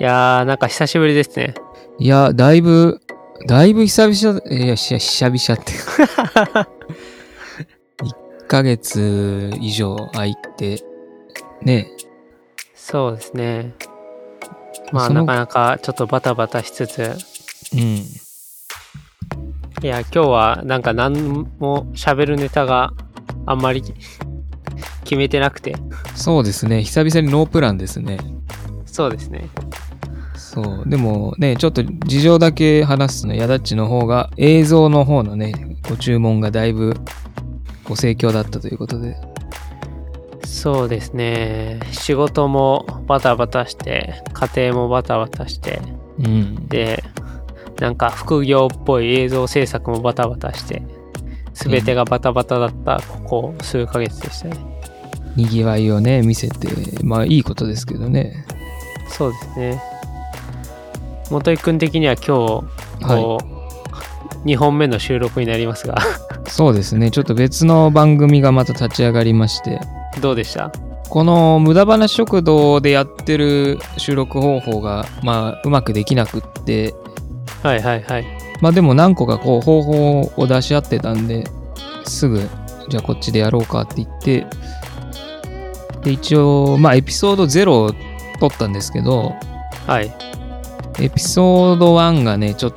いやー、なんか久しぶりですね。いや、だいぶ、だいぶ久々、いや、し久々って。1ヶ月以上空いて、ね。そうですね。まあ、なかなかちょっとバタバタしつつ、うん。いや、今日はなんか何も喋るネタがあんまり 決めてなくて、そうですね。久々にノープランですね。そうですね。そう。でもね、ちょっと事情だけ話すとね、ヤダッチの方が映像の方のね、ご注文がだいぶご盛況だったということで。そうですね。仕事もバタバタして、家庭もバタバタして、うん。で、なんか副業っぽい映像制作もバタバタして、すべてがバタバタだったここ数ヶ月でしたね。にぎわいをね、見せて、まあいいことですけどね。そうですね。元井くん的には今日、こう、2本目の収録になりますが、そうですね。ちょっと別の番組がまた立ち上がりまして、どうでした？この無駄話食堂でやってる収録方法が、まあうまくできなくって、はいはいはい。まあでも何個かこう方法を出し合ってたんで、すぐ、じゃあこっちでやろうかって言って、で、一応、まあエピソード0を撮ったんですけど、はい。エピソード1がね、ちょっ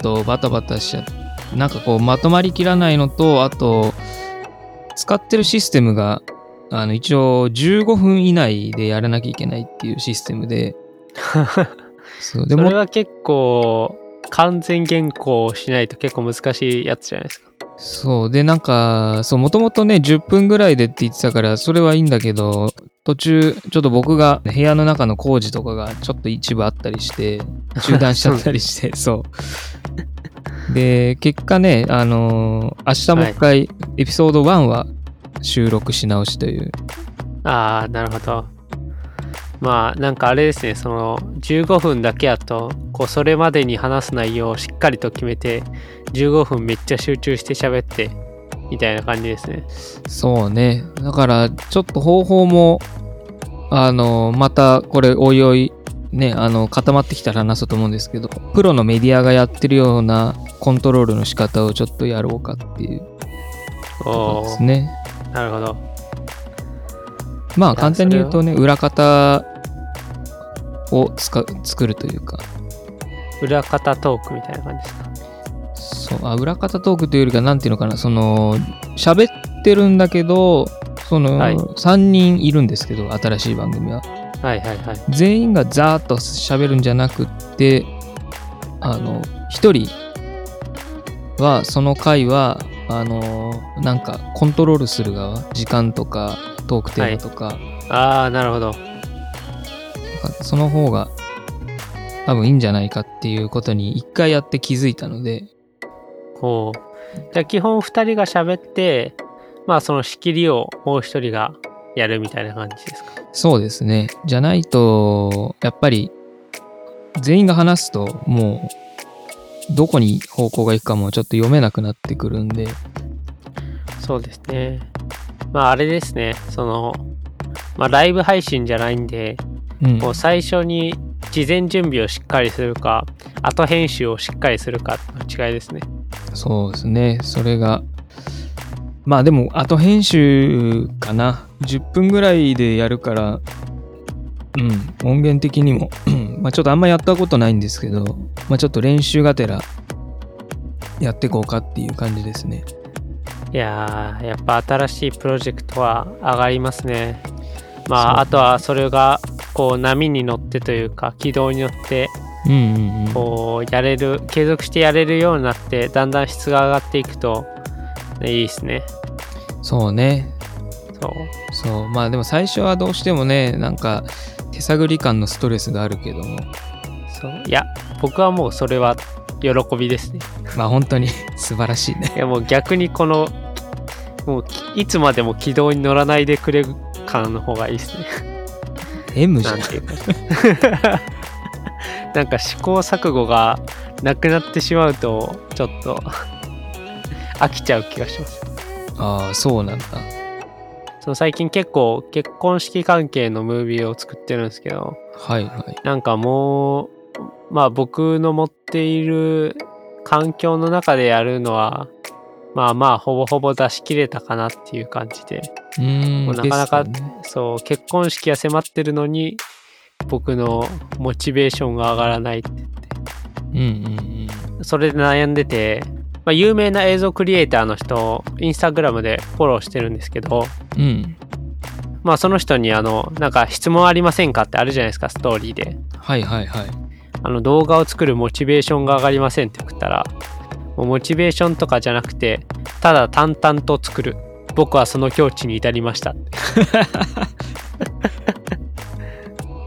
とバタバタしちゃって、なんかこうまとまりきらないのと、あと、使ってるシステムが、あの、一応15分以内でやらなきゃいけないっていうシステムで、そう、でも それ、は結構、完全原稿をしないと結構難しいやつじゃないですか。そう、で、なんか、そう、もともとね、10分ぐらいでって言ってたから、それはいいんだけど、途中、ちょっと僕が部屋の中の工事とかがちょっと一部あったりして、中断しちゃったりして、そう。で、結果ね、あのー明日もう一回、エピソード1は収録し直しという。ああ、なるほど。まあ、なんかあれですね、その、15分だけやと、こう、それまでに話す内容をしっかりと決めて、15分めっちゃ集中して喋って、みたいな感じですね。そうね。だから、ちょっと方法も、あのーまた、これ、おいおい、ね、あの、固まってきたら話そうと思うんですけど、プロのメディアがやってるようなコントロールの仕方をちょっとやろうかっていうことですね。なるほど。まあ、や簡単に言うとね、裏方を使う作るというか、裏方トークみたいな感じですか？そう、あ、裏方トークというよりか、なんていうのかな、その、喋ってるんだけど、その、はい3人いるんですけど、新しい番組は。はいはいはい。全員がザーッと喋るんじゃなくってあの一人はその回はあのなんかコントロールする側時間とかトークテーマとか,、ああ、なるほど。その方が多分いいんじゃないかっていうことに一回やって気づいたのでほう。じゃあ基本2人が喋って、まあその仕切りをもう1人がやるみたいな感じですか？そうですねじゃないとやっぱり全員が話すともうどこに方向が行くかもちょっと読めなくなってくるんでそうですね。まああれですね、その、まあライブ配信じゃないんで、うんこう最初に事前準備をしっかりするか、後編集をしっかりするかの違いですね。そうですね。それが。まあでも、あと編集かな。10分ぐらいでやるから、うん、音源的にも、まあちょっとあんまやったことないんですけど、まあちょっと練習がてらやっていこうかっていう感じですね。いやー、やっぱ新しいプロジェクトは上がりますね。まあ、あとはそれが、こう、波に乗ってというか、軌道に乗って、うんうんうん。こう、やれる、継続してやれるようになって、だんだん質が上がっていくと、ねいいですね。そうね。そう。そう。まあでも最初はどうしてもね、なんか手探り感のストレスがあるけども、そう。いや、僕はもうそれは喜びですね。まあ本当に 素晴らしいね。いや、もう逆にこの、もうきいつまでも軌道に乗らないでくれる感の方がいいですね。M じゃなんんていうか。なんか試行錯誤がなくなってしまうと、ちょっと飽きちゃう気がします。ああ、そうなんだ。その最近結構結婚式関係のムービーを作ってるんですけど、はいはい。なんかもう、まあ僕の持っている環境の中でやるのは、まあまあほぼほぼ出し切れたかなっていう感じで、うーん。なかなかねそう、結婚式が迫ってるのに、僕のモチベーションが上がらないって。うんうんそれで悩んでて、まあ、有名な映像クリエイターの人をインスタグラムでフォローしてるんですけど、うん。うん。まあその人にあの、なんか質問ありませんかってあるじゃないですか、ストーリーで。はいはいはい。あの動画を作るモチベーションが上がりませんって送ったら、もうモチベーションとかじゃなくて、ただ淡々と作る。僕はその境地に至りました。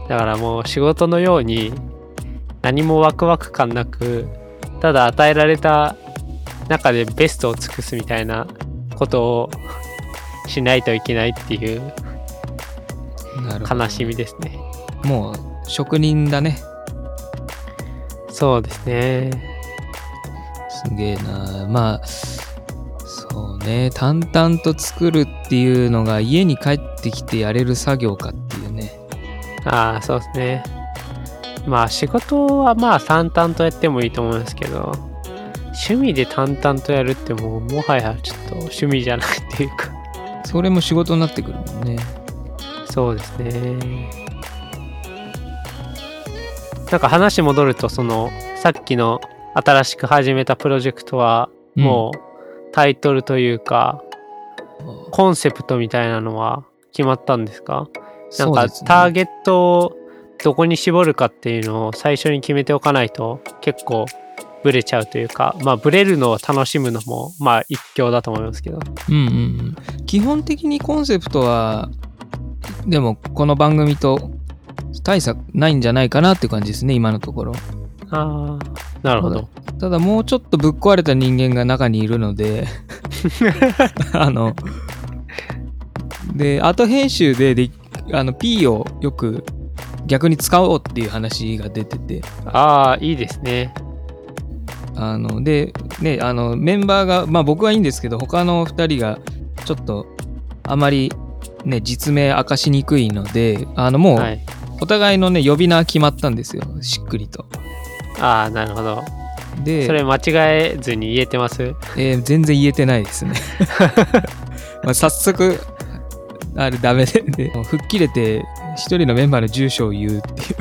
だからもう仕事のように何もワクワク感なく、ただ与えられた中でベストを尽くすみたいなことをしないといけないっていう。悲しみですね。もう、職人だね。そうですね。すげえな。まあ、そうね。淡々と作るっていうのが家に帰ってきてやれる作業かっていうね。ああ、そうですね。まあ仕事はまあ淡々とやってもいいと思うんですけど、趣味で淡々とやるってもうもはやちょっと趣味じゃないっていうか、それも仕事になってくるもんね。そうですね。なんか話戻ると、その、さっきの新しく始めたプロジェクトは、うんもうタイトルというか、コンセプトみたいなのは決まったんですか？なんかターゲットをどこに絞るかっていうのを最初に決めておかないと結構ブレちゃうというかまあブレるのを楽しむのもまあ一興だと思いますけどうんうんうん。基本的にコンセプトは、でもこの番組と大差ないんじゃないかなって感じですね、今のところ。ああなるほどただもうちょっとぶっ壊れた人間が中にいるので、あの、で、後編集でであの P をよく逆に使おうっていう話が出てて、ああいいですね。あの、で、ね、あの、メンバーが、まあ僕はいいんですけど、他の2人がちょっとあまりね、実名明かしにくいので、あの、もうはい。お互いのね、呼び名決まったんですよ、しっくりと。ああなるほど。で、それ間違えずに言えてます？えー全然言えてないですね。まあ早速、あれダメで、で吹っ切れて一人のメンバーの住所を言うっていう。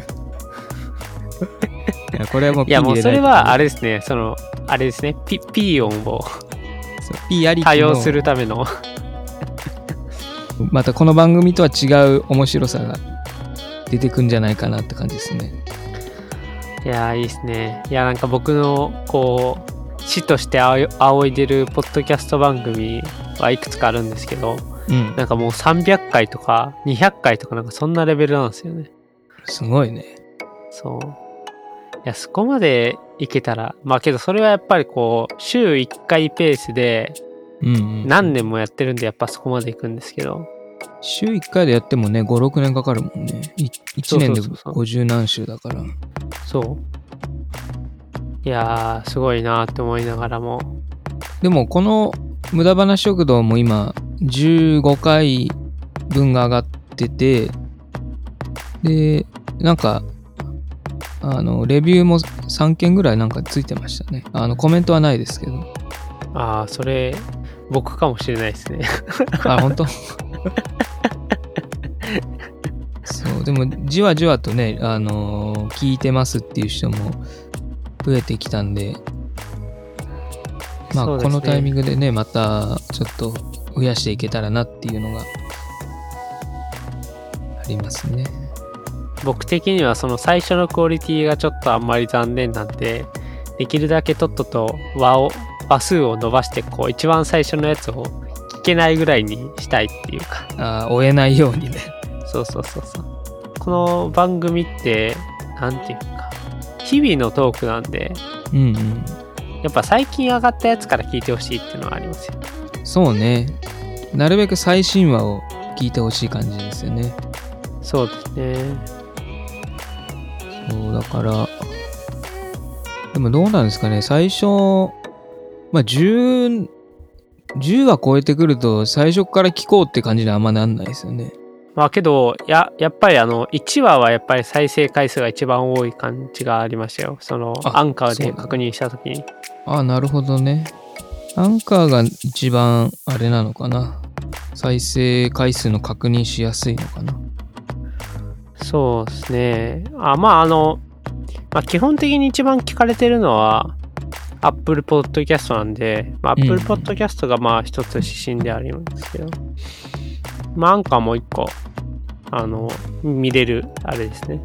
いやこれはもういやもうそれはあれれですね。そのあれですね。ピピー音を。P あり多用するための。またこの番組とは違う面白さが出てくんじゃないかなって感じですね。いやーいいですね。いやなんか僕のこう死として仰い仰いでるポッドキャスト番組はいくつかあるんですけどうん。なんかもう300回とか200回とかなんかそんなレベルなんですよねすごいね。そういやそこまでいけたらまあけどそれはやっぱりこう週1回ペースで。何年もやってるんでやっぱそこまでいくんですけど週1回でやってもね、5、6年かかるもんね。1年でそうそうそう50何週だから。そういやーすごいなーって思いながらもでもこの無駄話食堂も今15回分が上がってて、で、なんか、あの、レビューも3件ぐらいなんかついてましたね。あの、コメントはないですけど。ああそれ僕かもしれないですねあ、本当？そう、でもじわじわとね、あのー聞いてますっていう人も増えてきたんで、まあ、このタイミングでね、またちょっと増やしていけたらなっていうのがありますね。僕的にはその最初のクオリティがちょっとあんまり残念なんでできるだけとっとと和を話数を伸ばしてこう一番最初のやつを聞けないぐらいにしたいっていうかあー追えないようにね。そうそうそうそうこの番組ってなんていうか日々のトークなんでうんうん。やっぱ最近上がったやつから聞いてほしいっていうのはありますよそうね。なるべく最新話を聞いてほしい感じですよね。そうですねそう、だから、でもどうなんですかね、最初、まあ、10、10話超えてくると、最初から聞こうって感じにはあんまなんないですよね。まあけど、や、やっぱりあの、1話はやっぱり再生回数が一番多い感じがありましたよ。その、あアンカーで確認したときに。ああ、なるほどね。アンカーが一番あれなのかな。再生回数の確認しやすいのかな。そうですね。あ、まああの、まあ基本的に一番聞かれてるのは、Apple Podcast なんで、まあ、うん Apple Podcast がまあ一つ指針であるんですけど、まあアンカーもう一個、あの、見れる、あれですね。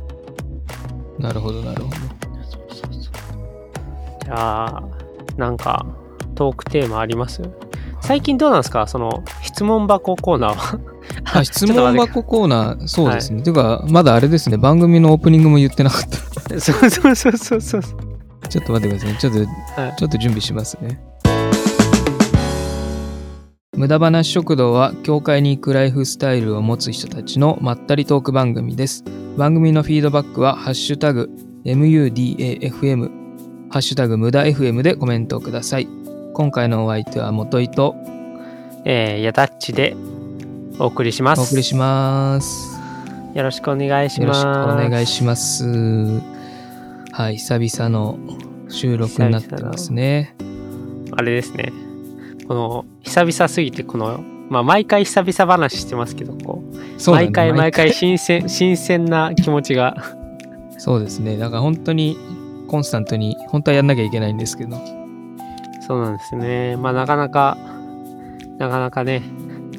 なるほど、なるほど。じゃあ、なんか、トークテーマあります？最近どうなんですか？その、質問箱コーナーは？あ、質問箱コーナー、そうですね。てか、まだあれですね、番組のオープニングも言ってなかった。そうそうそうそうそう。ちょっと待ってくださいね。ちょっと、はいちょっと準備しますね。無駄話食堂は、教会に行くライフスタイルを持つ人たちのまったりトーク番組です。番組のフィードバックは、ハッシュタグ、MUDAFM、ハッシュタグ、無駄 FM でコメントをください。今回のお相手は、元井とえー、ヤタッチでお送りします。お送りします。よろしくお願いしよろします。くお願いします。はい、久々の収録になってますね。あれですね。この、久々すぎて、この、まあ、毎回久々話してますけど、こう、毎回毎回新鮮、新鮮な気持ちが、そうですね。だから本当にコンスタントに、本当はやんなきゃいけないんですけど。そうなんですね。まあ、なかなか、なかなかね、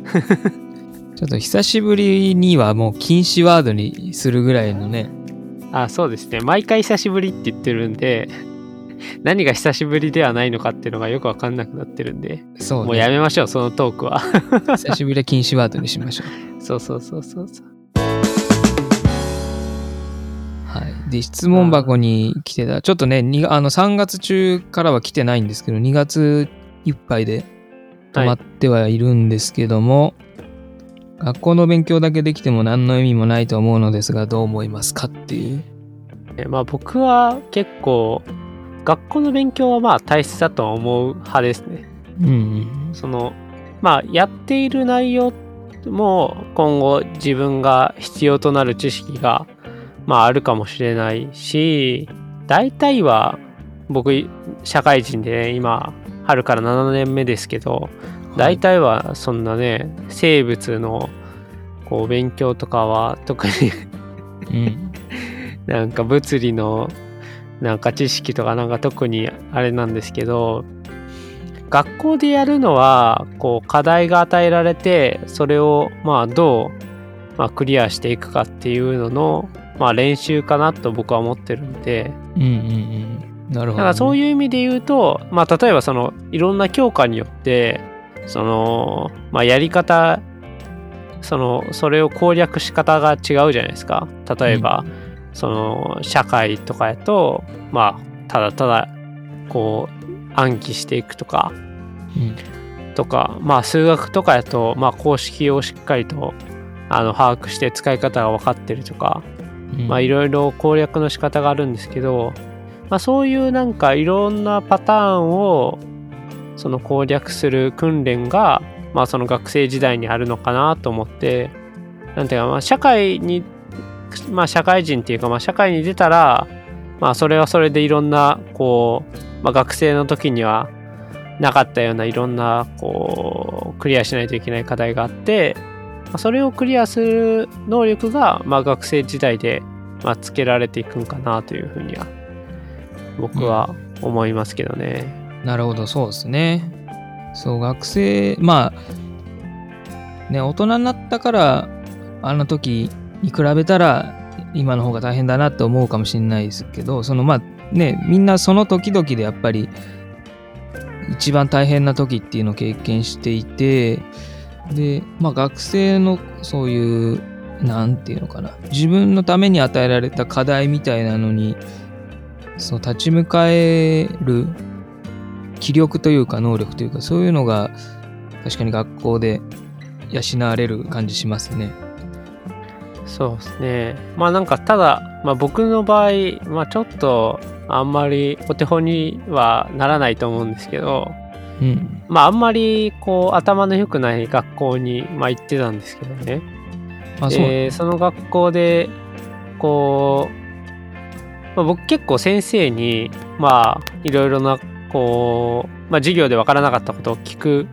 ちょっと久しぶりにはもう禁止ワードにするぐらいのね。あ、そうですね。毎回久しぶりって言ってるんで、何が久しぶりではないのかっていうのがよくわかんなくなってるんで、そう、ね。もうやめましょう、そのトークは。久しぶりは禁止ワードにしましょう。そうそうそうそうそう。はい。で、質問箱に来てた。ちょっとね、にあの3月中からは来てないんですけど、2月いっぱいで止まってはいるんですけども、学校の勉強だけできても何の意味もないと思うのですが、どう思いますかっていう。えまあ僕は結構学校の勉強はまあ大切だとは思う派ですね。うんうん。そのまあやっている内容も今後自分が必要となる知識がまああるかもしれないし大体は僕社会人で、ね、今春から7年目ですけど大体はそんなね生物のこう勉強とかは特にうん。なんか物理のなんか知識とかなんか特にあれなんですけど学校でやるのはこう課題が与えられてそれをまあどう、まあ、クリアしていくかっていうのの、まあ、練習かなと僕は思ってるんで。うんうんうん。なるほど、だからそういう意味で言うと、まあ、例えばそのいろんな教科によってその、まあ、やり方そのそれを攻略し方が違うじゃないですか。例えば、その社会とかやとまあただただこう暗記していくとかうん。とかまあ数学とかやとまあ公式をしっかりとあの把握して使い方が分かってるとかうんまあいろいろ攻略の仕方があるんですけど、まあ、そういうなんかいろんなパターンをその攻略する訓練がまあその学生時代にあるのかなと思ってなんていうかまあ社会にまあ社会人っていうかまあ社会に出たらまあそれはそれでいろんなこう、まあ、学生の時にはなかったようないろんなこうクリアしないといけない課題があってまあそれをクリアする能力が、まあ、学生時代で、まあ、つけられていくんかなというふうには僕は思いますけどね。なるほど、そうですね。そう、学生、まあ、ね、大人になったから、あの時に比べたら、今の方が大変だなって思うかもしれないですけど、そのまあね、みんなその時々でやっぱり、一番大変な時っていうのを経験していて、で、まあ学生のそういう、なんていうのかな、自分のために与えられた課題みたいなのに、そう立ち向かえる気力というか能力というかそういうのが確かに学校で養われる感じしますね。そうですね。まあなんかただ、まあ、僕の場合、まあ、ちょっとあんまりお手本にはならないと思うんですけど、うん。まああんまりこう頭の良くない学校に、まあ、行ってたんですけどね。あ、そその学校でこう、まあ、僕結構先生にまあいろいろなこう、まあ、授業で分からなかったことを聞く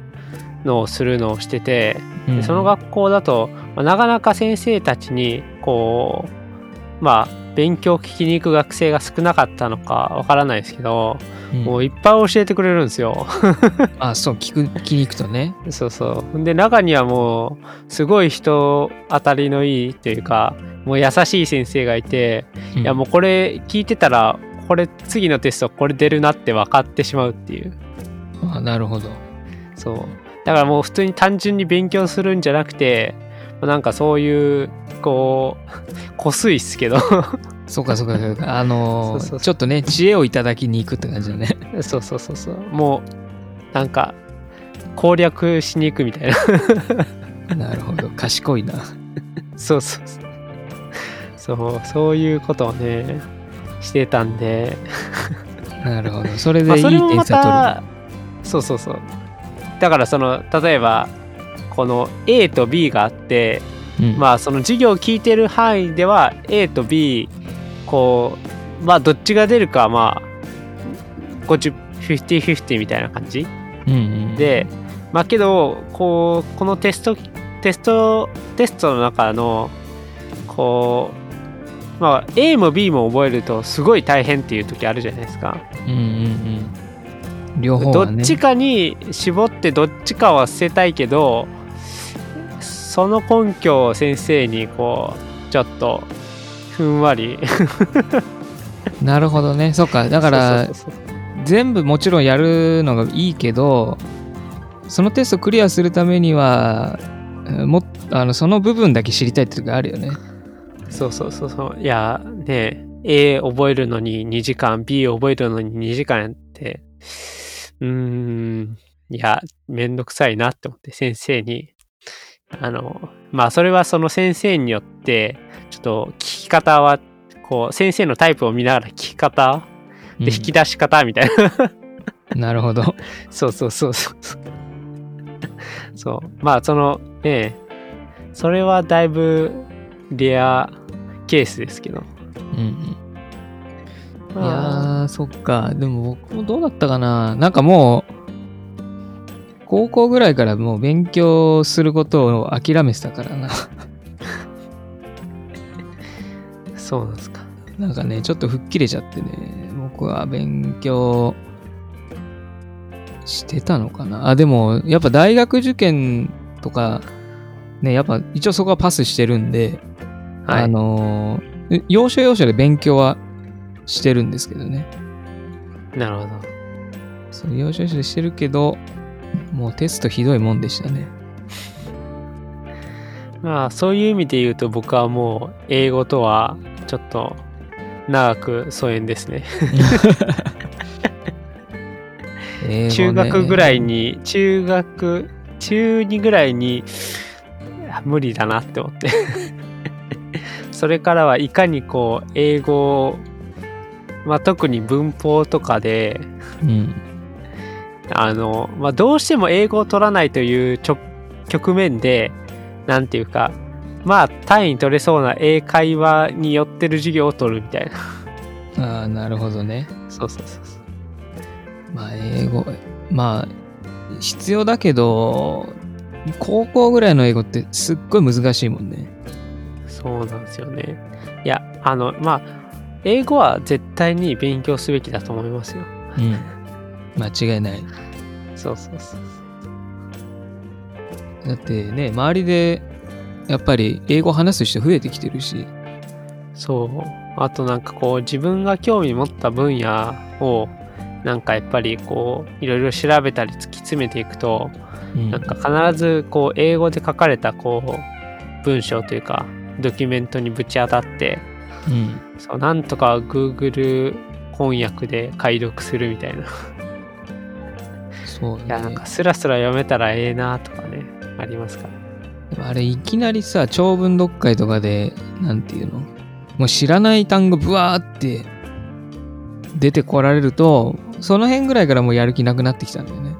のをするのをしててうんでその学校だと、まあなかなか先生たちにこうまあ勉強を聞きに行く学生が少なかったのかわからないですけど、うんもういっぱい教えてくれるんですよ。あ、そう、聞く、聞きに行くとね。そうそう。で中にはもうすごい人当たりのいいというかもう優しい先生がいて、うんいやもうこれ聞いてたらこれ次のテストこれ出るなって分かってしまうっていう。あなるほど。そう。だからもう普通に単純に勉強するんじゃなくて、なんかそういう、こう、こすいっすけど、そうかそうかそうか。あのーちょっとね、知恵をいただきに行くって感じだね。そうそうそうそう。もう、なんか、攻略しに行くみたいな。なるほど。賢いな。そうそうそう。そう、そういうことをね、してたんで、なるほど。それまあ、でいい点数取る。た、そうそうそう。だからその、例えば、この A と B があって、うんまあその授業を聞いてる範囲では A と B こうまあどっちが出るかはまあ50 50-50みたいな感じうんうん、でまあけどこうこのテストテストテストの中のこうまあ A も B も覚えるとすごい大変っていう時あるじゃないですか、うんうんうん。両方ね。っちかに絞ってどっちかは捨てたいけどその根拠を先生にこうちょっとふんわりなるほどね。そっか。だから全部もちろんやるのがいいけど、そのテストクリアするためには、えもあのその部分だけ知りたいって時があるよね。そうそうそうそういやね A 覚えるのに2時間 B 覚えるのに2時間やってうーんいやめんどくさいなって思って先生にあのまあそれはその先生によってちょっと聞き方はこう先生のタイプを見ながら聞き方うん。で引き出し方みたいな、なるほど。そうそうそうそう。そう。まあそのねそれはだいぶレアケースですけど。うんうん、いまあ。やー、そっか。でも僕もどうだったかな。なんかもう、高校ぐらいからもう勉強することを諦めてたからな。そうなんですかなんかね、ちょっと吹っ切れちゃってね、僕は勉強してたのかな。あ、でも、やっぱ大学受験とか、ね、やっぱ一応そこはパスしてるんで、はいあのー、要所要所で勉強はしてるんですけどね。なるほどそう、要所要所でしてるけど、もうテストひどいもんでしたね。まあそういう意味で言うと僕はもう英語とはちょっと長く疎遠ですね ね中学ぐらいに中学中2ぐらいに無理だなって思って それからはいかにこう英語をまあ特に文法とかでうん。あの、まあ、どうしても英語を取らないというちょ局面で、なんていうか、まあ、単位取れそうな英会話によってる授業を取るみたいな。ああ、なるほどね。そうそうそうそう。まあ、英語、まあ、必要だけど、高校ぐらいの英語ってすっごい難しいもんね。そうなんですよね。いや、あの、まあ、英語は絶対に勉強すべきだと思いますよ。うん。間違いない。そうそうそう。だってね、周りで、やっぱり英語話す人増えてきてるし、そう。あとなんかこう、自分が興味持った分野を、なんかやっぱりこう、いろいろ調べたり突き詰めていくと、うんなんか必ずこう英語で書かれたこう文章というかドキュメントにぶち当たってうん。そうなんとか Google 翻訳で解読するみたいな。いそうねやなんか。スラスラ読めたらええなとかねありますから。あれ、いきなりさ、長文読解とかで、なんていうの？もう知らない単語ブワーって出てこられると、その辺ぐらいからもうやる気なくなってきたんだよね。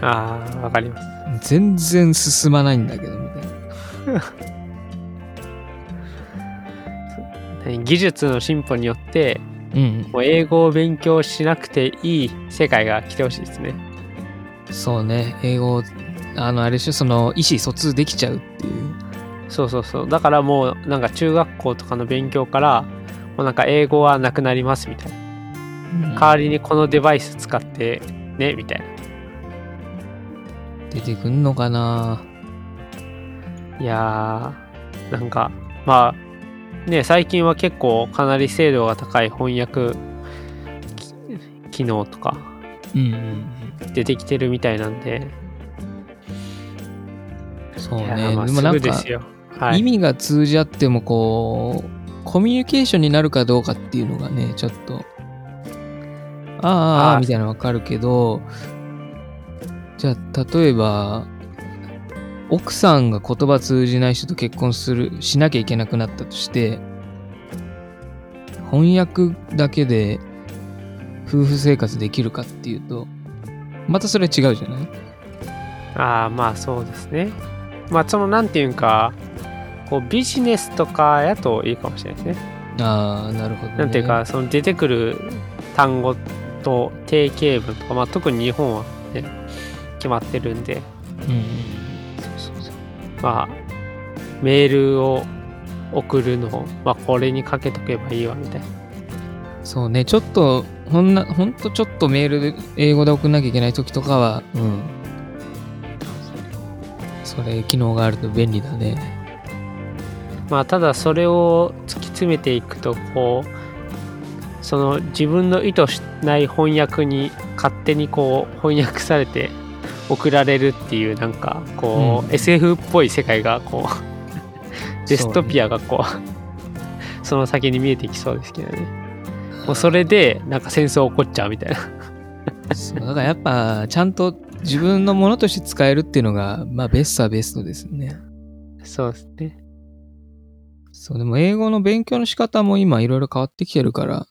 ああわかります。全然進まないんだけど、みたいな。技術の進歩によってうん。もう英語を勉強しなくていい世界が来てほしいですね。そうね。英語、あの、あれでしょ、その、意思疎通できちゃうっていう。そうそうそう。だからもうなんか中学校とかの勉強からもうなんか英語はなくなりますみたいな。代わりにこのデバイス使ってねみたいな。出てくんのかな？いやー、なんか、まあ、ね、最近は結構かなり精度が高い翻訳き機能とかうんうん出てきてるみたいなんで、うん。そうね。まあでもなんか。はい。意味が通じ合ってもこう、コミュニケーションになるかどうかっていうのがね、ちょっと、ああ、ああーあ、みたいなのわかるけど、じゃあ、例えば、奥さんが言葉通じない人と結婚する、しなきゃいけなくなったとして、翻訳だけで夫婦生活できるかっていうと、またそれは違うじゃない？ああ、まあそうですね。まあそのなんていうんか、こうビジネスとかやといいかもしれないですね。ああ、なるほど、ね。なんていうか、その出てくる単語と定型文とか、まあ特に日本はね、決まってるんで、うんうん。そうそうそう。まあ、メールを送るのを、まあ、これにかけとけばいいわみたいな。そうね、ちょっと、ほんな、ほんとちょっとメールで英語で送んなきゃいけない時とかは、うん。それ、機能があると便利だね。まあ、ただそれを突き詰めていくと、こう、その自分の意図しない翻訳に勝手にこう翻訳されて送られるっていうなんかこう、うん SF っぽい世界がこう デストピアがこうその先に見えてきそうですけどねもうそれでなんか戦争起こっちゃうみたいなそうだからやっぱ、ちゃんと自分のものとして使えるっていうのが、まあ、ベストはベストですね。そうですねそう、でも英語の勉強の仕方も今いろいろ変わってきてるから、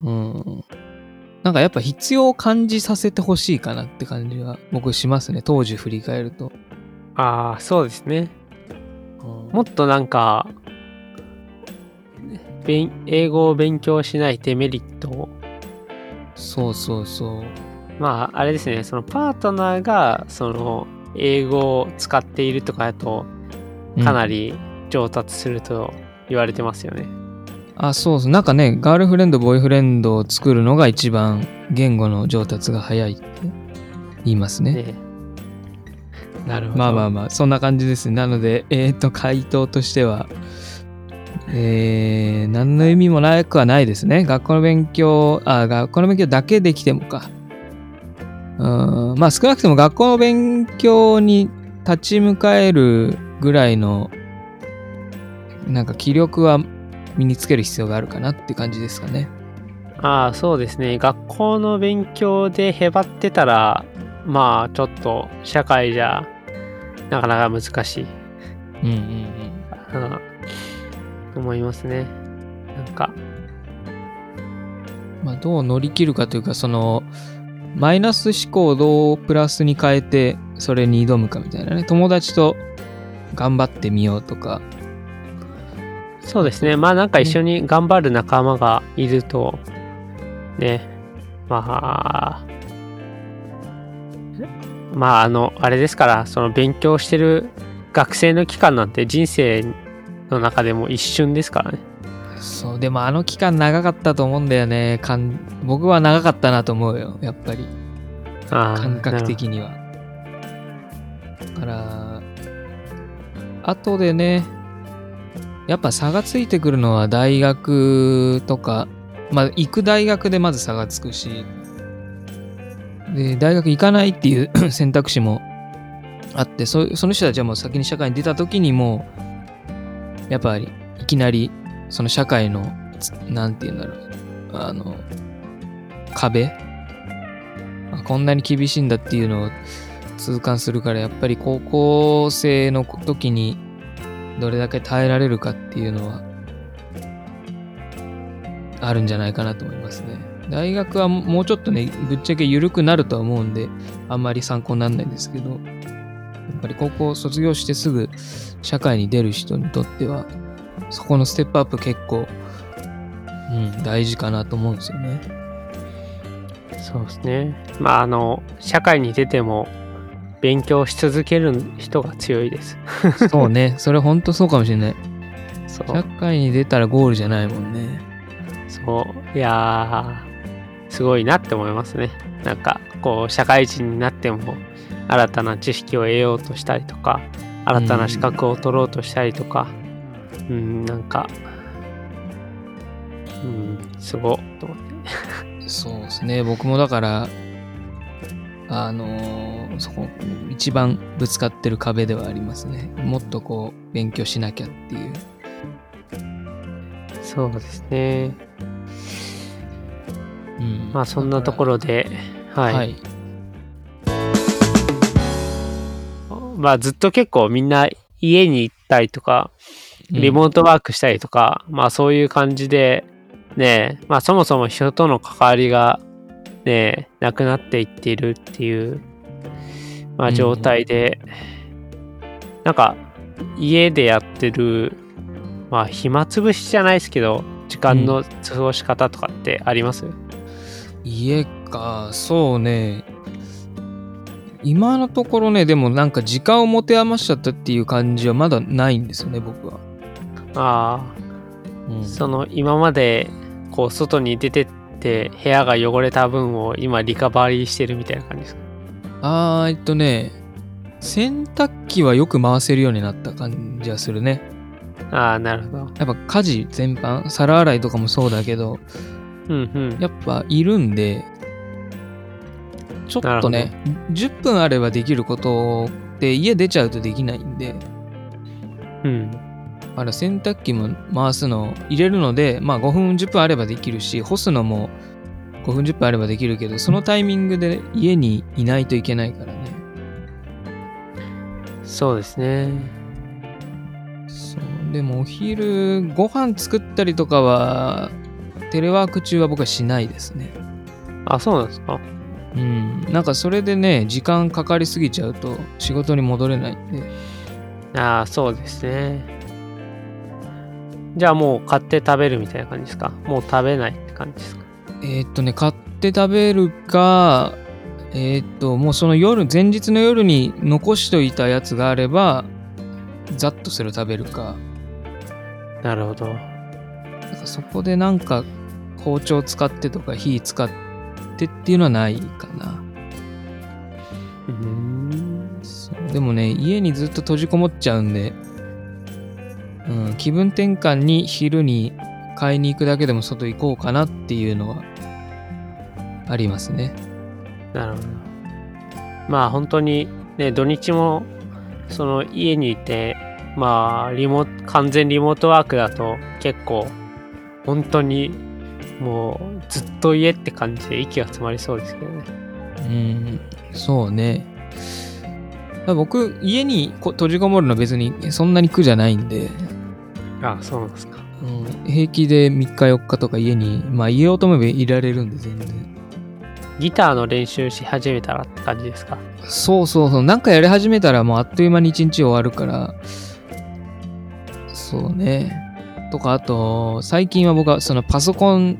うん。なんかやっぱ必要を感じさせてほしいかなって感じは僕しますね。当時振り返ると。ああそうですねうんもっとなんか勉英語を勉強しないデメリットをそうそうそう。まああれですねそのパートナーがその英語を使っているとかだとかなり、り上達すると言われてますよね、あ、そうそう。なんかね、ガールフレンド、ボーイフレンドを作るのが一番言語の上達が早いって言いますね。ねなるほどまあまあまあ、そんな感じですね。なので、えっ、と、回答としては、えー、何の意味もなくはないですね。学校の勉強、あ、学校の勉強だけできてもか。うん、まあ少なくとも学校の勉強に立ち向かえるぐらいの、なんか気力は身につける必要があるかなって感じですかね。ああそうですね学校の勉強でへばってたらまあちょっと社会じゃなかなか難しい、うんうんうん、思いますねなんかうん。まあどう乗り切るかというか、その、マイナス思考をどうプラスに変えて、それに挑むかみたいなね。友達と頑張ってみようとか。そうですねまあなんか一緒に頑張る仲間がいるとねまあまああのあれですからその勉強してる学生の期間なんて人生の中でも一瞬ですからねそう、でもあの期間長かったと思うんだよね。かん僕は長かったなと思うよ。やっぱり。感覚的には。だから、後でね、やっぱ差がついてくるのは大学とか、まあ行く大学でまず差がつくし、で、大学行かないっていう 選択肢もあって、そその人たちはもう先に社会に出た時にもう、やっぱりいきなりその社会の、つなんて言うんだろう、あの、壁？こんなに厳しいんだっていうのを痛感するから、やっぱり高校生の時にどれだけ耐えられるかっていうのは、あるんじゃないかなと思いますね。大学はもうちょっとね、ぶっちゃけ緩くなるとは思うんで、あんまり参考にならないんですけど、っぱり高校卒業してすぐ社会に出る人にとっては、そこのステップアップ結構、うん、大事かなと思うんですよね。そうですね。まあ、あの、社会に出ても、勉強し続ける人が強いです。そうね、それほんとそうかもしれない。そう。社会に出たらゴールじゃないもんね。そう。いやー、すごいなって思いますね。なんか、こう、社会人になっても、新たな知識を得ようとしたりとか、新たな資格を取ろうとしたりとか、うん、なんか、うん、すごっと思って。そうですね、僕もだから、あのーそこ、一番ぶつかってる壁ではありますね。もっとこう、勉強しなきゃっていう。そうですね。うん、まあ、そんなところで、はい。はい。まあ、ずっと結構みんな家に行ったりとか、リモートワークしたりとか、まあそういう感じで、ね、まあそもそも人との関わりがね、なくなっていっているっていう、まあうん状態で、なんか家でやってる、まあ暇つぶしじゃないですけど、時間の過ごし方とかってあります、家か、そうね。今のところね、でもなんか時間を持て余しちゃったっていう感じはまだないんですよね、僕は。あうんあ、その今までこう外に出てって部屋が汚れた分を今リカバリーしてるみたいな感じですか？あー、えっとね、洗濯機はよく回せるようになった感じはするね。ああ、なるほど。やっぱ家事全般、皿洗いとかもそうだけど、うんうん。やっぱいるんで、ちょっとね、10分あればできることって家出ちゃうとできないんで、うん。だから洗濯機も回すの入れるので、まあ5分10分あればできるし、干すのも5分10分あればできるけど、そのタイミングで家にいないといけないからね。そうですね。そうでもお昼ご飯作ったりとかはテレワーク中は僕はしないですね。あ、そうなんですか？うん。なんかそれでね、時間かかりすぎちゃうと仕事に戻れないんで。ああ、そうですね。じゃあもう買って食べるみたいな感じですか？もう食べないって感じですか？えーっとね、買って食べるか、えーっと、もうその夜、前日の夜に残しといたやつがあれば、ざっとそれを食べるか。なるほど。そこでなんか包丁使ってとか火使ってっていうのはないかな。うーん。そうでもね、家にずっと閉じこもっちゃうんで、うん、気分転換に昼に買いに行くだけでも外行こうかなっていうのはありますね。なるほど。まあ本当にね、土日もその家にいて、まあリモ完全リモートワークだと結構本当にもうずっと家って感じで息が詰まりそうですけどね。うん、そうね。僕、家にこ閉じこもるの別にそんなに苦じゃないんで、あそうなんですか。うん、平気で3日4日とか家に、まあ家をとめばいられるんで全然。ギターの練習し始めたらって感じですか？そうそうそう。なんかやり始めたらもうあっという間に一日終わるから、そうね。とか、あと、最近は僕はそのパソコン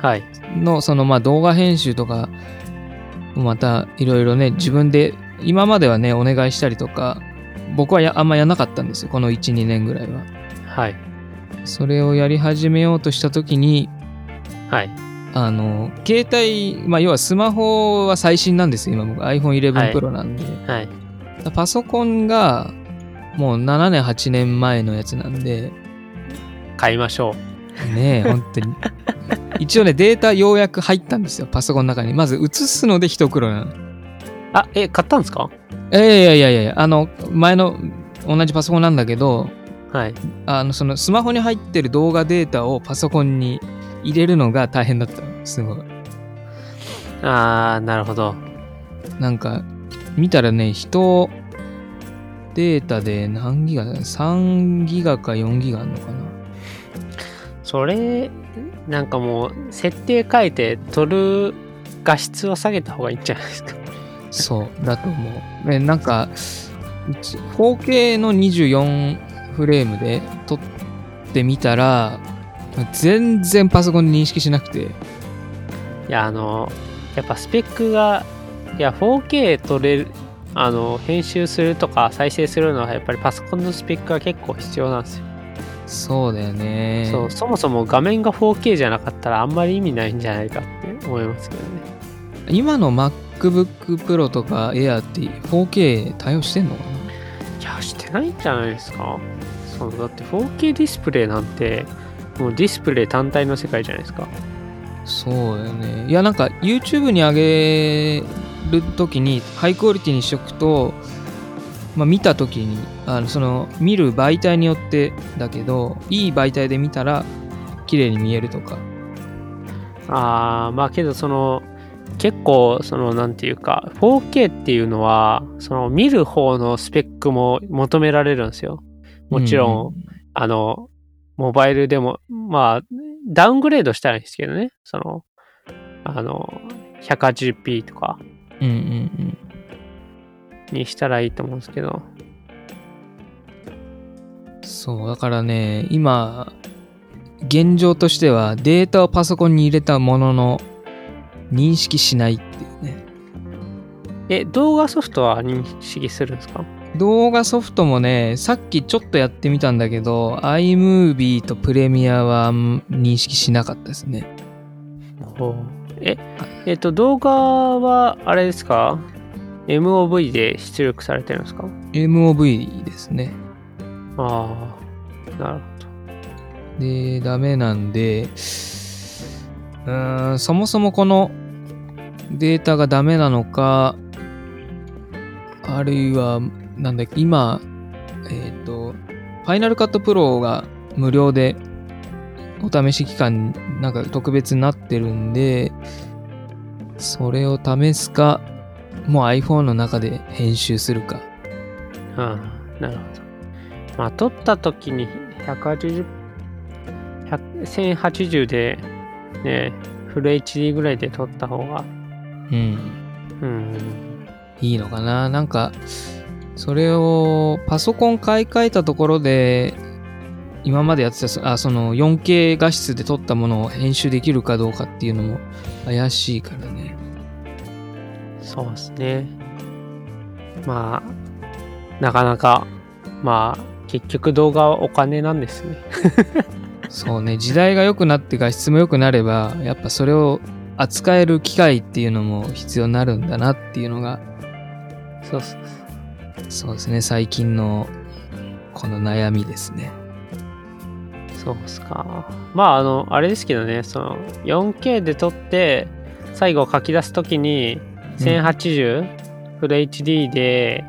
はい。のそのまあ動画編集とか、またいろいろね、自分で、今まではね、お願いしたりとか、僕はやあんまやんなかったんですよ。この1、2年ぐらいは。はい。それをやり始めようとしたときに、はい。あの、携帯、まあ要はスマホは最新なんですよ。今僕 iPhone11 はい Pro なんで。はい。パソコンがもう7年、8年前のやつなんで、買いましょう。ねえ、本当に。一応ね、データようやく入ったんですよ、パソコンの中に。まず映すので一苦労なの。あ、え、買ったんですか？いやいやいやいやいや、あの、前の同じパソコンなんだけど、はい。あの、そのスマホに入ってる動画データをパソコンに入れるのが大変だったの。すごい。あー、なるほど。なんか、見たらね、人、データで何ギガだ ?3 ギガか4ギガあるのかな？それ、なんかもう、設定変えて、撮る画質を下げた方がいいんじゃないですか。そう、だと思う。ね、なんか、うち 4K の24フレームで撮っってみたら全然パソコンで認識しなくていや、あの、やっぱスペックが、いや、4K 撮れる、あの、編集するとか再生するのはやっぱりパソコンのスペックが結構必要なんですよ。そうだよねそう、そもそも画面が 4K じゃなかったらあんまり意味ないんじゃないかって思いますけどね。今の MacBook Pro とか Air って 4K 対応してんの？かないや、してないんじゃないですか。そう、だって 4K ディスプレイなんて、もうディスプレイ単体の世界じゃないですか。そうだよねいやなんか YouTube に上げる時にハイクオリティにしとくと、まあ、見た時にあのその見る媒体によってだけどいい媒体で見たら綺麗に見えるとかあー、まあけどその、結構、その、なんていうか、4K っていうのは、その、見る方のスペックも求められるんですよ。もちろん、あの、モバイルでも、まあ、ダウングレードしたらいいんですけどね。その、あの、180p とかうんうんうんにしたらいいと思うんですけど。そうだからね今現状としてはデータをパソコンに入れたものの認識しないっていうね。え、動画ソフトは認識するんですか？動画ソフトもねさっきちょっとやってみたんだけど iMovie とプレミアはうん認識しなかったですね。ほうえ、えっと、動画は、あれですか？?MOV で出力されてるんですか？MOV ですねああ、なるほど。でダメなんでうーんそもそもこのデータがダメなのかあるいはなんだっけ今えっ、とファイナルカットプロが無料でお試し期間なんか特別になってるんでそれを試すかもう iPhone の中で編集するか。ああ、なるほど。まあ、撮った時に180、100 1080で、ね、フル HD ぐらいで撮った方が、うん。うん、いいのかな。なんか、それをパソコン買い替えたところで、今までやってたそあその 4K 画質で撮ったものを編集できるかどうかっていうのも怪しいからね。そうですね。まあ、なかなか、まあ、結局動画はお金なんですね。そうね、時代が良くなって画質も良くなれば、やっぱそれを扱える機会っていうのも必要になるんだなっていうのが、そうそうそうですね、最近のこの悩みですね。そうっすか。まあ、あの、あれですけどね、その、4K で撮って、最後書き出すときに、1080、フル HD で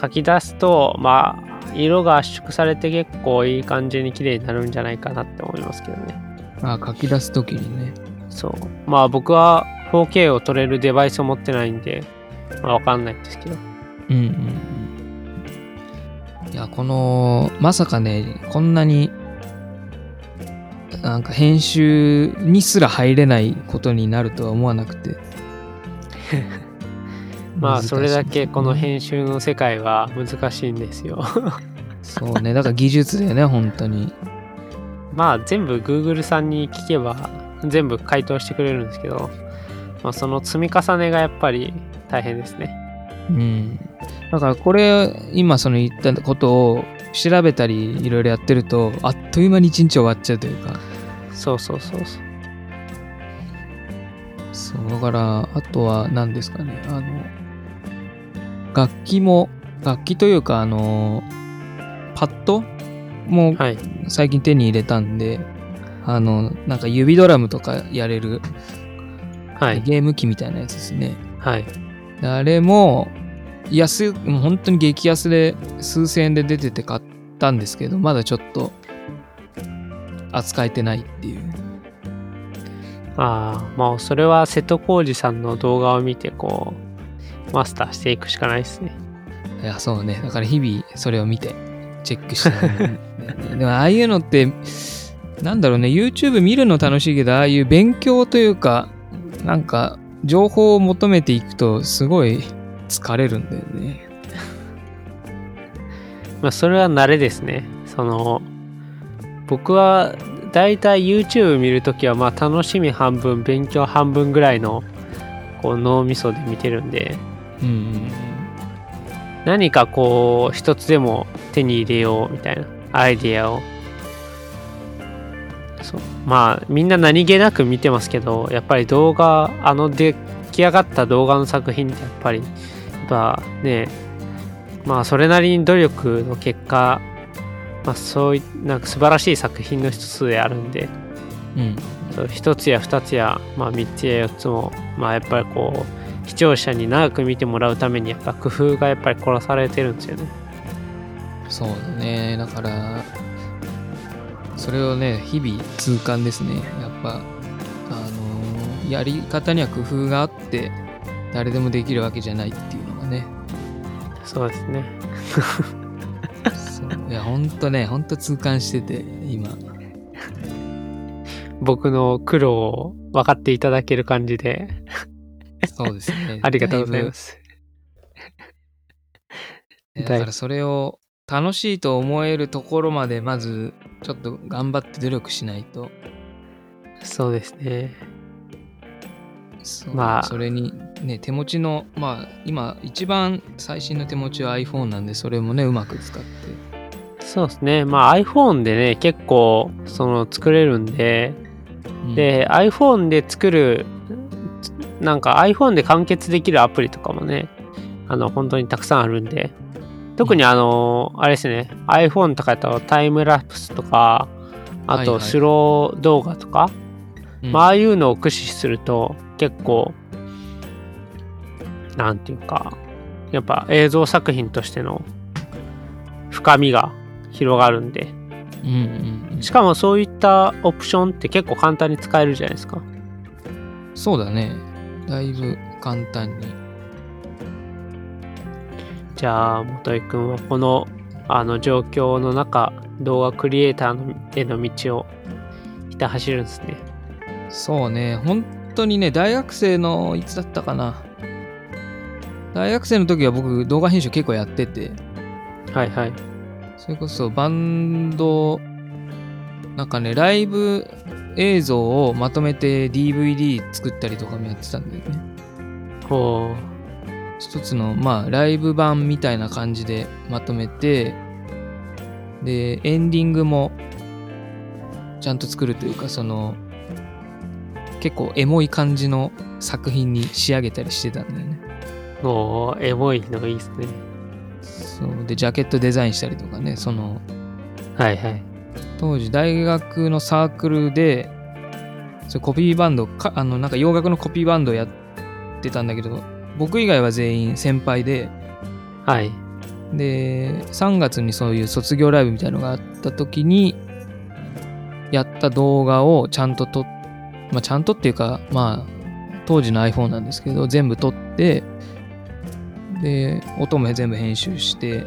書き出すと、まあ、色が圧縮されて結構いい感じに綺麗になるんじゃないかなって思いますけどね。あ書き出すときにね。そう。まあ僕は 4K を撮れるデバイスを持ってないんで、まあわかんないんですけど。うんうんうん。いや、この、まさかね、こんなに、なんか編集にすら入れないことになるとは思わなくて。まあそれだけこの編編集の世界は難しいんですよ。そうね、だから技術だよね、本当に。まあ全部 Google さんに聞けば全部回答してくれるんですけど、まあ、その積み重ねがやっぱり大変ですね。うん。だからこれ、今その言ったことを調べたりいろいろやってると、あっという間に一日終わっちゃうというか。そうそうそうそう。だから、あとは何ですかね、あの、楽器も、楽器というか、あの、パッドもはい。最近手に入れたんで、あの、なんか指ドラムとかやれる、はい。ゲーム機みたいなやつですね。はい。であれも、安い、もう本当に激安で数千円で出てて買ったんですけど、まだちょっと扱えてないっていう。ああ、まあそれは瀬戸康史さんの動画を見てこう、マスターしていくしかないですね。いや、そうね。だから日々それを見てチェックしてね でもああいうのって、なんだろうね、YouTube 見るの楽しいけど、ああいう勉強というか、なんか情報を求めていくとすごい疲れるんだよね。まあそれは慣れですね。その、僕はだいたい YouTube 見るときはまあ楽しみ半分勉強半分ぐらいのこう脳みそで見てるんでうんうん。何かこう一つでも手に入れようみたいなアイディアを。そう。まあみんな何気なく見てますけどやっぱり動画あの出来上がった動画の作品ってやっぱりやっぱねまあそれなりに努力の結果まあそういなんか素晴らしい作品の一つであるんで。うん。そう一つや二つや、まあ、三つや四つも、まあ、やっぱりこう視聴者に長く見てもらうためにやっぱ工夫がやっぱり凝らされてるんですよね。そうだね。だからそれをね日々痛感ですね。やっぱあのやり方には工夫があって誰でもできるわけじゃないっていうのがね。そうですね。そう。いやほんとねほんと痛感してて今。僕の苦労を分かっていただける感じで。そうですね。ありがとうございだます。ぶ。だからそれを楽しいと思えるところまでまずちょっと頑張って努力しないと。そうですね。まあ。それにね手持ちのまあ今一番最新の手持ちは iPhone なんでそれもねうまく使って。そうですね。まあ iPhone でね、結構その作れるんで、うん。で iPhone で作るなんか iPhone で完結できるアプリとかもねあの本当にたくさんあるんで。特にあの、あれですね。iPhone とかだとタイムラプスとかあはいはい。とスロー動画とか、うん。まあああいうのを駆使すると結構なんていうかやっぱ映像作品としての深みが広がるんで。うんうんうん。しかもそういったオプションって結構簡単に使えるじゃないですか。そうだね。だいぶ簡単に。じゃあ元井くんはこのあの状況の中動画クリエイターのへの道をひた走るんですねそうね。本当にね大学生のいつだったかな。大学生の時は僕動画編集結構やってて。はいはい。それこそバンドなんかねライブ映像をまとめて DVD 作ったりとかもやってたんだよね。ほ一つのまあライブ版みたいな感じでまとめてでエンディングもちゃんと作るというかその結構エモい感じの作品に仕上げたりしてたんだよね。うもうエモいのがいいですね。そう。でジャケットデザインしたりとかねそのはいはい。当時大学のサークルでそれコピーバンドかあのなんか洋楽のコピーバンドやってたんだけど僕以外は全員先輩ではい。で3月にそういう卒業ライブみたいのがあった時にやった動画をちゃんと撮っまあちゃんとっていうかまあ当時の iPhone なんですけど全部撮ってで音も全部編集して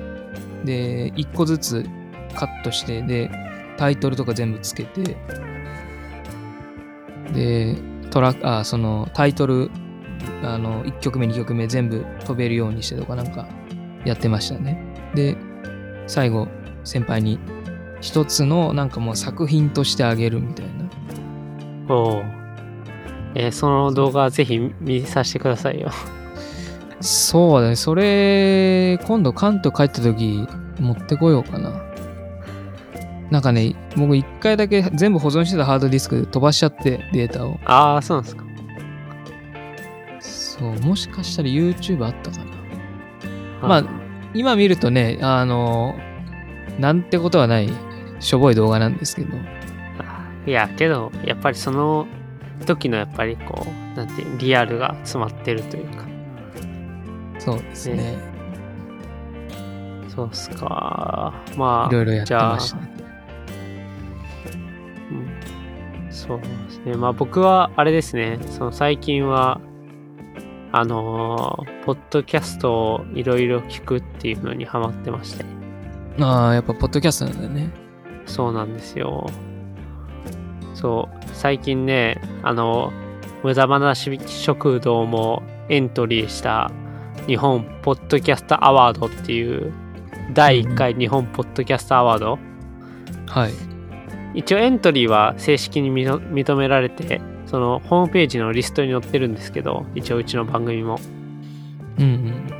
で1個ずつカットしてでタイトルとか全部つけてでトラあそのタイトルあの1曲目2曲目全部飛べるようにしてとかなんかやってましたね。で最後先輩に一つのなんかもう作品としてあげるみたいな。おう。えーその動画ぜひ見させてくださいよ。そうだね。それ今度関東帰った時持ってこようかな。なんかね僕一回だけ全部保存してたハードディスク飛ばしちゃってデータを。ああそうなんですか。そう。もしかしたら YouTube あったかな。まあ今見るとねあのなんてことはないしょぼい動画なんですけど。あいやけどやっぱりその時のやっぱりこうなんてリアルが詰まってるというか。そうですね。そうっすか。まあいろいろやってました。ねうん。そうですね。まあ僕はあれですね、その最近は、あのーポッドキャストをいろいろ聞くっていうのにハマってまして。ああやっぱポッドキャストなんだよね。そうなんですよ。そう、最近ね、あの、無駄話食堂もエントリーした日本ポッドキャストアワードっていう第1回日本ポッドキャストアワードはい一応エントリーは正式に認認められて、そのホームページのリストに載ってるんですけど、一応うちの番組も。うんうん。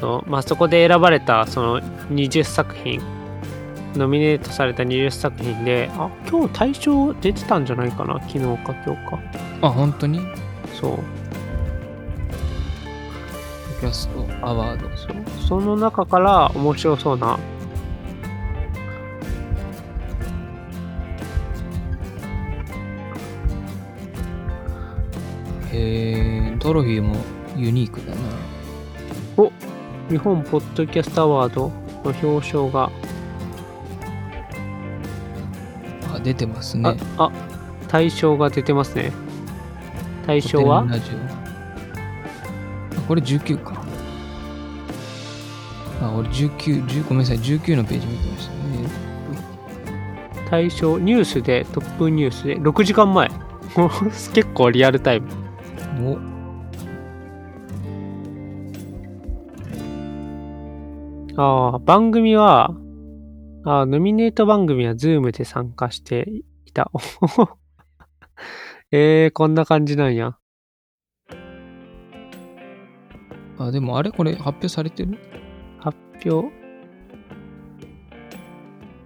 そうまあ、そこで選ばれたその20作品、ノミネートされた20作品で、あ、今日大賞出てたんじゃないかな、昨日か今日か。あ、本当に？そう。キャストアワード。そうその中から面白そうなへえ、トロフィーもユニークだな。日本ポッドキャストアワードの表彰が、あ、出てますあね。あ大賞が出てますね。大賞は？これ19か。あ、俺19、10ごめんなさい、19のページ見てましたね。大賞ニュースでトップニュースで6時間前。結構リアルタイム。お、ああ番組はあーノミネート番組は Zoom で参加していた。えー、こんな感じなんや。あ、でもあれ？これ発表されてる？発表？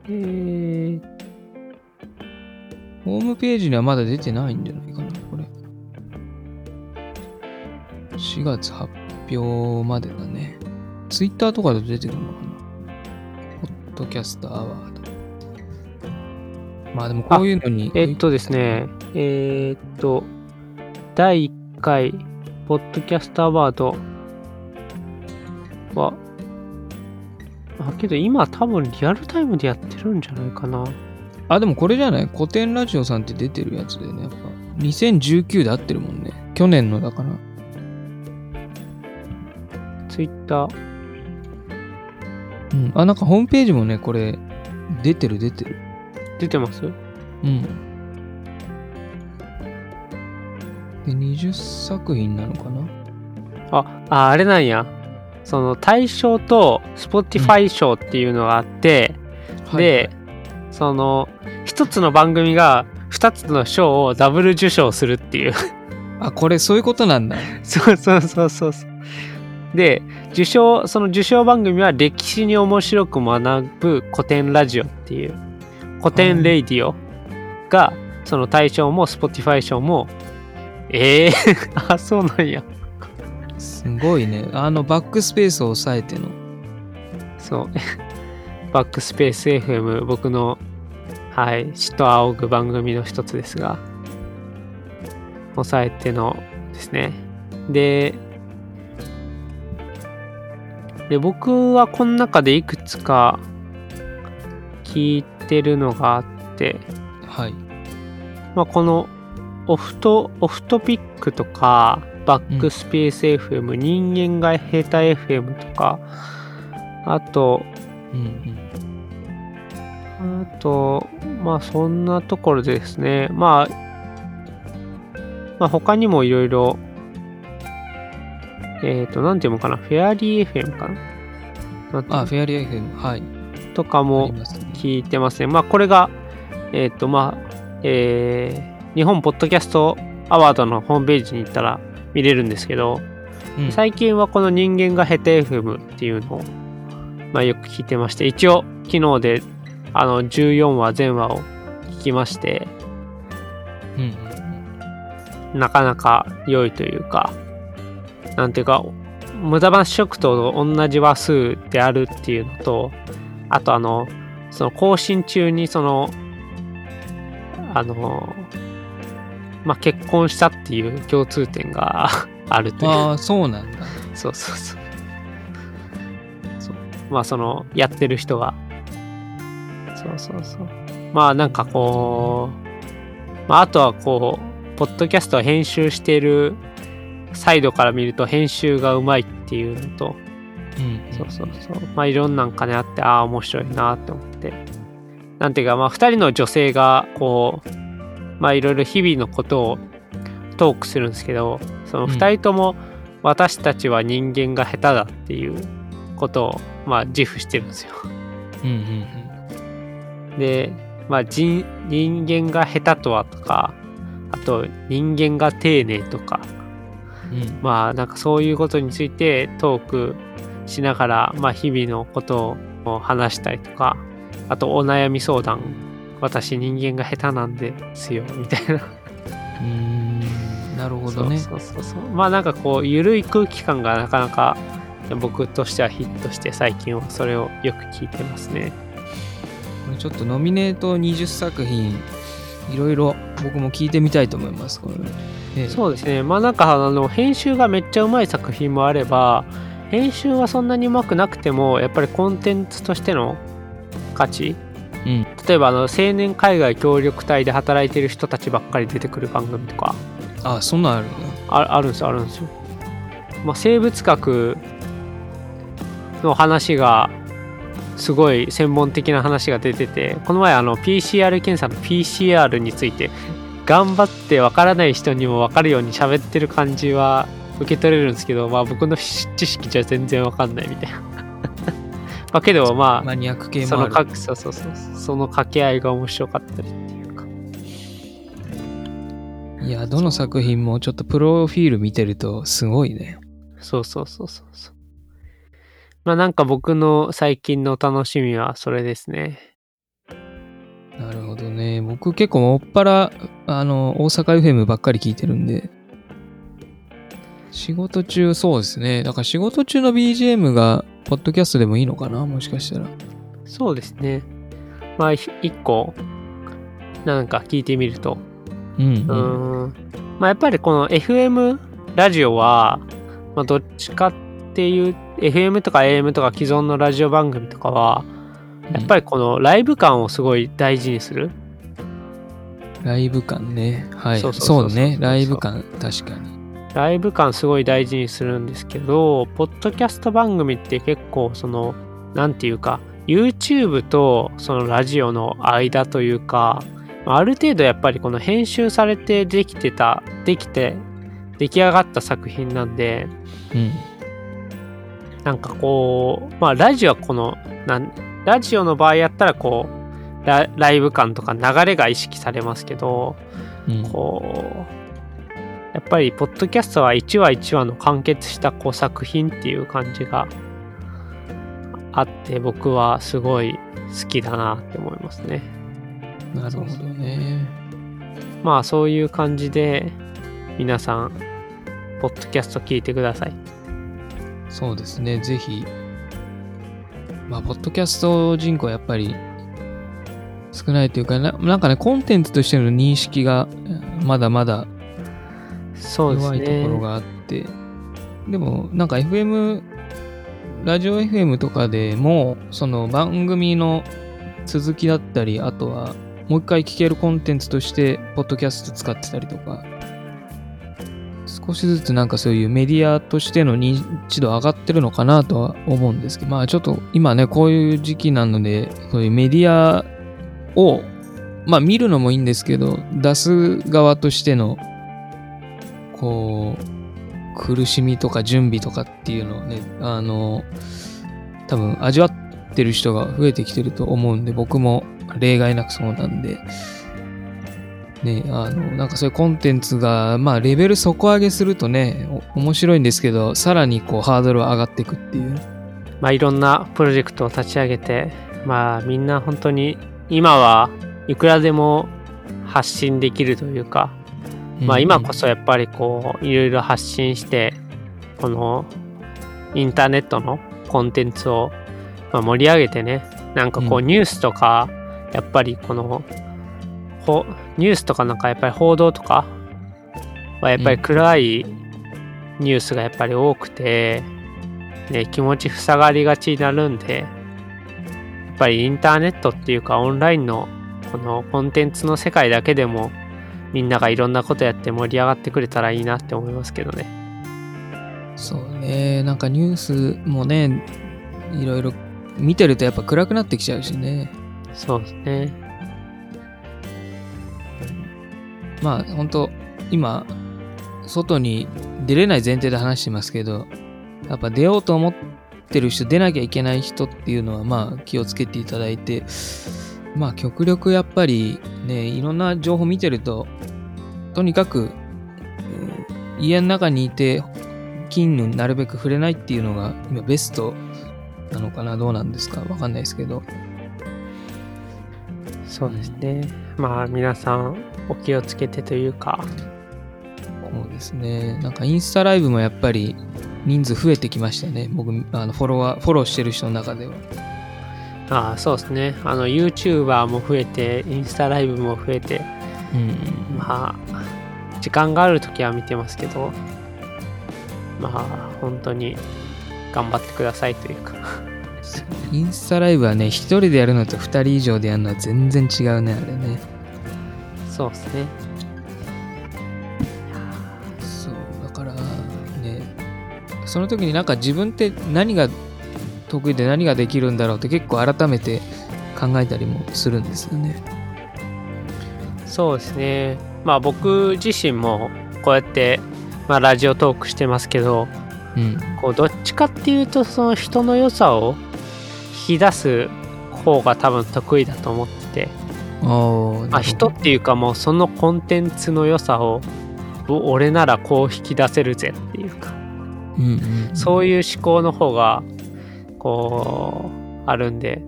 えー、ホームページにはまだ出てないんじゃないかな、これ。4月発表までだね。ツイッターとかで出てくるのかな？ポッドキャストアワード。まあでもこういうのに。えっとですね、えーっと、第1回、ポッドキャストアワードは、あ、けど今多分リアルタイムでやってるんじゃないかな。あ、でもこれじゃない？古典ラジオさんって出てるやつだよね、やっぱ。2019で合ってるもんね。去年のだから。ツイッター。うん。あ、なんかホームページもね、これ、出てる出てる。出てます？うん。で、20作品なのかな？あ、あ、あれなんや。その大賞と Spotify 賞っていうのがあって、で、その一つの番組が二つの賞をダブル受賞するっていう。あ、これそういうことなんだ。そ うそうそうそうそう。で、受賞、その受賞番組は歴史に面白く学ぶ古典ラジオっていう、古典レイディオが、その大賞も Spotify 賞も、ええー、あ、そうなんや。すごいね。あの、バックスペースを抑えての。そう。バックスペース FM、僕の、はい、死と仰ぐ番組の一つですが、抑えてのですね。で、で、僕はこの中でいくつか聞いてるのがあって、はい。まあ、このオフト、オフトピックとか、バックスペース FM、人間が下手 FM とか、あと、うんうん。あと、まあそんなところでですね、まあ、まあ他にもいろいろ、えっ、と、なんていうのかな、フェアリー FM かな？あ、フェアリー FM。はい。あとかもりますね。聞いてますね。まあこれが、えっ、と、まあ、えー日本ポッドキャストアワードのホームページに行ったら見れるんですけど、うん最近はこの人間が下手 FM っていうのを、まあ、よく聞いてまして、一応昨日であの14話全話を聞きまして、うんうんなかなか良いというか、なんていうか、無駄話食と同じ話数であるっていうのと、あとあの、その更新中にその、あの、まあ、結婚したっていう共通点が あるという。ああ、そうなんだ。そうそうそう。そうまあそのやってる人が。そうそうそう。まあなんかこう、まああとはこう、ポッドキャストを編集しているサイドから見ると編集がうまいっていうのと、うん。そうそうそう。まあいろんなんかねあって、ああ面白いなって思って。なんていうかまあ二人の女性がこう、まあいろいろ日々のことをトークするんですけど、その二人とも私たちは人間が下手だっていうことをまあ自負してるんですよ。うんうんで、まあ人、人間が下手とはとか、あと人間が丁寧とか、うん。まあなんかそういうことについてトークしながら、まあ日々のことを話したりとか、あとお悩み相談、私人間が下手なんですよ、みたいな。うーん。なるほどね。そうそうそうそう。まあなんかこう、ゆるい空気感がなかなか僕としてはヒットして最近はそれをよく聞いてますね。ちょっとノミネート20作品、いろいろ僕も聞いてみたいと思います。これねそうですね。まあなんかあの編集がめっちゃうまい作品もあれば、編集はそんなにうまくなくても、やっぱりコンテンツとしての価値。うん例えばあの青年海外協力隊で働いてる人たちばっかり出てくる番組とかあ、そんなんあるんだ。ああるんですよあるんですよ。まあ、生物学の話がすごい専門的な話が出ててこの前あの PCR 検査の PCR について頑張ってわからない人にもわかるように喋ってる感じは受け取れるんですけど、まあ、僕の知識じゃ全然わかんないみたいな。まあけどまあマニアック系そもある。のかそうそうそうその掛け合いが面白かったりっていうかいや、どの作品もちょっとプロフィール見てるとすごいね。そうそうそうそうそうまあなんか僕の最近の楽しみはそれですねなるほどね。僕結構もっぱら、あの、大阪 FM ばっかり聞いてるんで、仕事中、そうですね。だから仕事中の BGM が、ポッドキャストでもいいのかな？もしかしたら。そうですね。まあひ一個なんか聞いてみると。うん、ううん。ーん。まあやっぱりこの FM ラジオは、まあ、どっちかっていう FM とか AM とか既存のラジオ番組とかはやっぱりこのライブ感をすごい大事にするライブ感ね。はい。そそうね。ライブ感、確かに。ライブ感すごい大事にするんですけど、ポッドキャスト番組って結構その、なんていうか、YouTube とそのラジオの間というか、ある程度やっぱりこの編集されてできてた、できて、出来上がった作品なんで、うん。なんかこう、まあラジオはこの、なんラジオの場合やったらこう、ラライブ感とか流れが意識されますけど、うん、こうやっぱりポッドキャストは1話1話の完結したこう作品っていう感じがあって僕はすごい好きだなって思いますねなるほどね。まあそういう感じで皆さんポッドキャスト聞いてくださいそうですね。ぜひ。まあ、ポッドキャスト人口やっぱり少ないというかな、なんかね、コンテンツとしての認識がまだまだ弱いところねがあって、でもなんか FM ラジオ FM とかでもその番組の続きだったりあとはもう一回聞けるコンテンツとしてポッドキャスト使ってたりとか少しずつなんかそういうメディアとしての認知度上がってるのかなとは思うんですけどまあちょっと今ねこういう時期なのでそういうメディアをまあ見るのもいいんですけど出す側としてのこう、苦しみとか準備とかっていうのをね、あの、多分味わってる人が増えてきてると思うんで、僕も例外なくそうなんで、ね、あの、なんかそういうコンテンツが、まあ、レベル底上げするとね、面白いんですけど、さらにこう、ハードルは上がっていくっていう。まあいろんなプロジェクトを立ち上げてまあみんな本当に今はいくらでも発信できるというかまあ今こそやっぱりこういろいろ発信してこのインターネットのコンテンツをまあ盛り上げてねなんかこううん。ニュースとかやっぱりこのほニュースとかなんかやっぱり報道とかはやっぱり暗いニュースがやっぱり多くて、ね、気持ち塞がりがちになるんでぱりインターネットっていうかオンラインのこのコンテンツの世界だけでもみんながいろんなことやって盛り上がってくれたらいいなって思いますけどね。そうね、なんかニュースもね、いろいろ見てるとやっぱ暗くなってきちゃうしね。そうですね。まあ本当今外に出れない前提で話してますけどやっぱ出ようと思ってる人出なきゃいけない人っていうのはまあ気をつけていただいてまあ極力やっぱりね、いろんな情報見てると、とにかく、うん家の中にいて、菌になるべく触れないっていうのが今ベストなのかなどうなんですかわかんないですけど。そうですね。まあ皆さんお気をつけてというか、そうですね。なんかインスタライブもやっぱり人数増えてきましたね。僕、あのフォロワー、フォローしてる人の中では。ああそうですね。あの YouTuber も増えて、インスタライブも増えて、うん。まあ時間がある時は見てますけど、まあ本当に頑張ってくださいというか。インスタライブはね、一人でやるのと二人以上でやるのは全然違うね、あれね。そうですね。その時になんか自分って何が得意で何ができるんだろうって結構改めて考えたりもするんですよね。そうですね。まあ僕自身もこうやって、まあ、ラジオトークしてますけど、うん。こうどっちかっていうとその人の良さを引き出す方が多分得意だと思ってて、まあ、人っていうかもうそのコンテンツの良さをお俺ならこう引き出せるぜっていうかうんうん、そういう思考の方がこうあるんで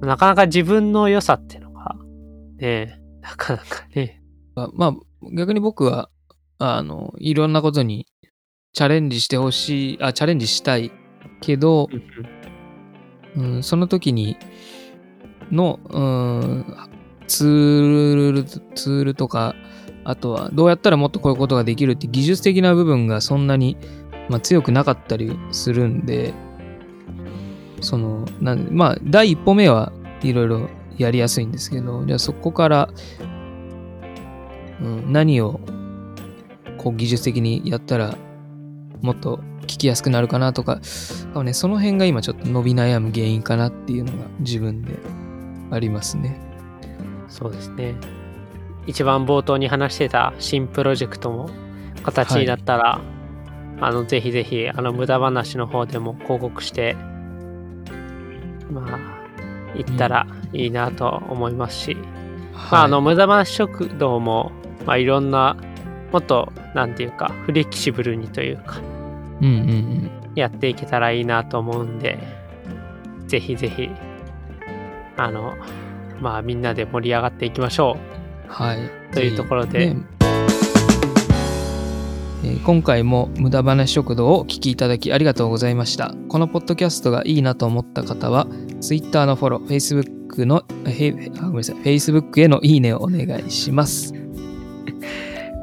なかなか自分の良さっていうのがねなかなかね。あまあ、逆に僕は、あの、いろんなことにチャレンジしてほしい、あ、チャレンジしたいけど、うん、その時にの、うん、ツール、ツールとか、あとはどうやったらもっとこういうことができるって技術的な部分がそんなに、まあ、強くなかったりするんで、その、なんまあ、第一歩目はいろいろやりやすいんですけど、じゃあそこから、うん、何をこう技術的にやったらもっと聞きやすくなるかなとか、多分ね、その辺が今ちょっと伸び悩む原因かなっていうのが自分でありますね。そうですね一番冒頭に話してた新プロジェクトも形になったら、あのぜひぜひあの無駄話の方でも広告してまあ行ったらいいなと思いますし、まあ、あの無駄話食堂も、まあ、いろんなもっとなんていうかフレキシブルにというかうんうんうん。やっていけたらいいなと思うんでぜひぜひあのまあみんなで盛り上がっていきましょはい。というところでねえー今回も無駄話食堂をお聞きいただきありがとうございました。このポッドキャストがいいなと思った方は、Twitter のフォロー、Facebook の、ごめんなさい、Facebook へのいいねをお願いします。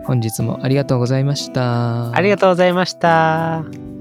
本日もありがとうございました。ありがとうございました。